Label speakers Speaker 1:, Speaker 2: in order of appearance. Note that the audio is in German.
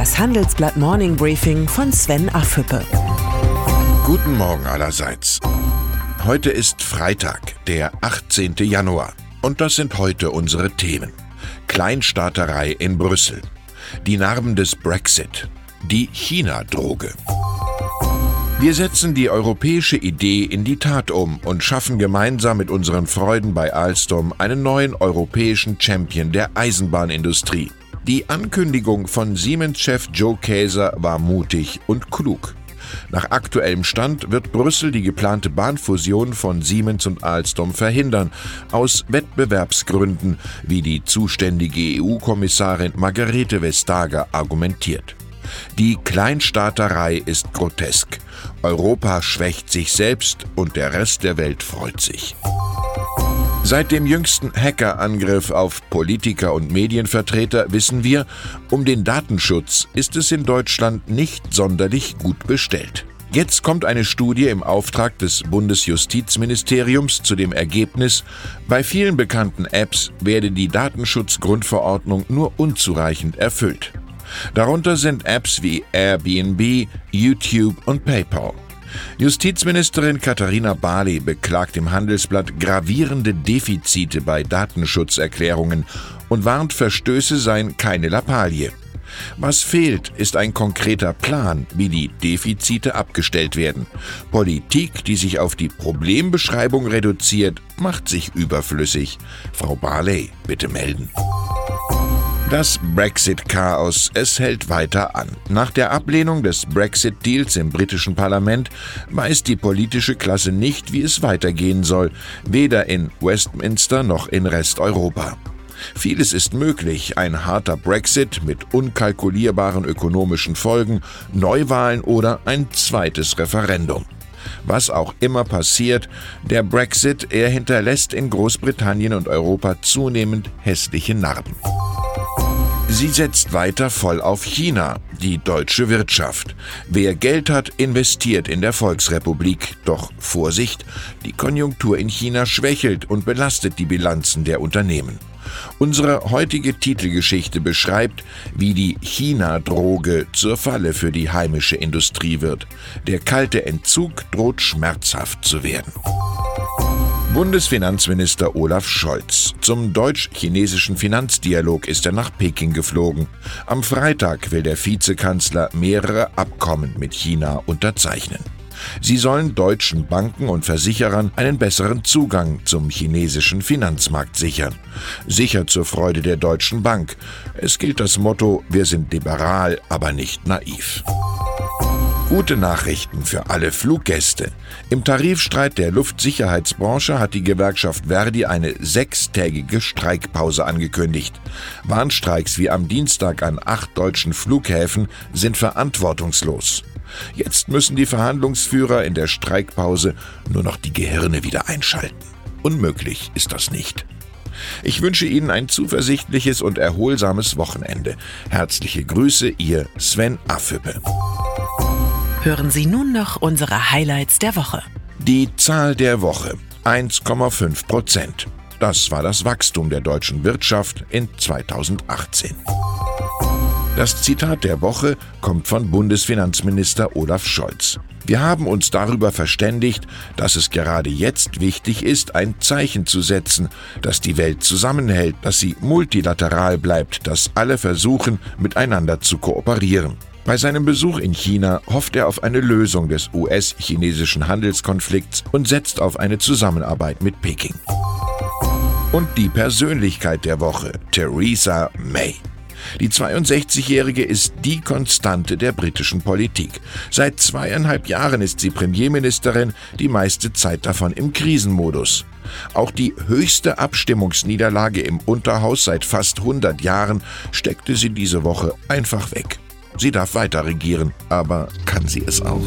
Speaker 1: Das Handelsblatt Morning Briefing von Sven Affüppe.
Speaker 2: Guten Morgen allerseits. Heute ist Freitag, der 18. Januar. Und das sind heute unsere Themen. Kleinstaaterei in Brüssel. Die Narben des Brexit. Die China-Droge. Wir setzen die europäische Idee in die Tat um und schaffen gemeinsam mit unseren Freunden bei Alstom einen neuen europäischen Champion der Eisenbahnindustrie. Die Ankündigung von Siemens-Chef Joe Käser war mutig und klug. Nach aktuellem Stand wird Brüssel die geplante Bahnfusion von Siemens und Alstom verhindern, aus Wettbewerbsgründen, wie die zuständige EU-Kommissarin Margarete Vestager argumentiert. Die Kleinstaaterei ist grotesk. Europa schwächt sich selbst und der Rest der Welt freut sich. Seit dem jüngsten Hackerangriff auf Politiker und Medienvertreter wissen wir, um den Datenschutz ist es in Deutschland nicht sonderlich gut bestellt. Jetzt kommt eine Studie im Auftrag des Bundesjustizministeriums zu dem Ergebnis, bei vielen bekannten Apps werde die Datenschutzgrundverordnung nur unzureichend erfüllt. Darunter sind Apps wie Airbnb, YouTube und PayPal. Justizministerin Katharina Barley beklagt im Handelsblatt gravierende Defizite bei Datenschutzerklärungen und warnt, Verstöße seien keine Lappalie. Was fehlt, ist ein konkreter Plan, wie die Defizite abgestellt werden. Politik, die sich auf die Problembeschreibung reduziert, macht sich überflüssig. Frau Barley, bitte melden. Das Brexit-Chaos, es hält weiter an. Nach der Ablehnung des Brexit-Deals im britischen Parlament weiß die politische Klasse nicht, wie es weitergehen soll, weder in Westminster noch in Resteuropa. Vieles ist möglich, ein harter Brexit mit unkalkulierbaren ökonomischen Folgen, Neuwahlen oder ein zweites Referendum. Was auch immer passiert, der Brexit, er hinterlässt in Großbritannien und Europa zunehmend hässliche Narben. Sie setzt weiter voll auf China, die deutsche Wirtschaft. Wer Geld hat, investiert in der Volksrepublik. Doch Vorsicht, die Konjunktur in China schwächelt und belastet die Bilanzen der Unternehmen. Unsere heutige Titelgeschichte beschreibt, wie die China-Droge zur Falle für die heimische Industrie wird. Der kalte Entzug droht schmerzhaft zu werden. Bundesfinanzminister Olaf Scholz. Zum deutsch-chinesischen Finanzdialog ist er nach Peking geflogen. Am Freitag will der Vizekanzler mehrere Abkommen mit China unterzeichnen. Sie sollen deutschen Banken und Versicherern einen besseren Zugang zum chinesischen Finanzmarkt sichern. Sicher zur Freude der Deutschen Bank. Es gilt das Motto, wir sind liberal, aber nicht naiv. Gute Nachrichten für alle Fluggäste. Im Tarifstreit der Luftsicherheitsbranche hat die Gewerkschaft Verdi eine sechstägige Streikpause angekündigt. Warnstreiks wie am Dienstag an acht deutschen Flughäfen sind verantwortungslos. Jetzt müssen die Verhandlungsführer in der Streikpause nur noch die Gehirne wieder einschalten. Unmöglich ist das nicht. Ich wünsche Ihnen ein zuversichtliches und erholsames Wochenende. Herzliche Grüße, Ihr Sven Affüppe.
Speaker 1: Hören Sie nun noch unsere Highlights der Woche.
Speaker 2: Die Zahl der Woche 1,5 Prozent. Das war das Wachstum der deutschen Wirtschaft in 2018. Das Zitat der Woche kommt von Bundesfinanzminister Olaf Scholz. Wir haben uns darüber verständigt, dass es gerade jetzt wichtig ist, ein Zeichen zu setzen, dass die Welt zusammenhält, dass sie multilateral bleibt, dass alle versuchen, miteinander zu kooperieren. Bei seinem Besuch in China hofft er auf eine Lösung des US-chinesischen Handelskonflikts und setzt auf eine Zusammenarbeit mit Peking. Und die Persönlichkeit der Woche, Theresa May. Die 62-Jährige ist die Konstante der britischen Politik. Seit zweieinhalb Jahren ist sie Premierministerin, die meiste Zeit davon im Krisenmodus. Auch die höchste Abstimmungsniederlage im Unterhaus seit fast 100 Jahren steckte sie diese Woche einfach weg. Sie darf weiter regieren, aber kann sie es auch?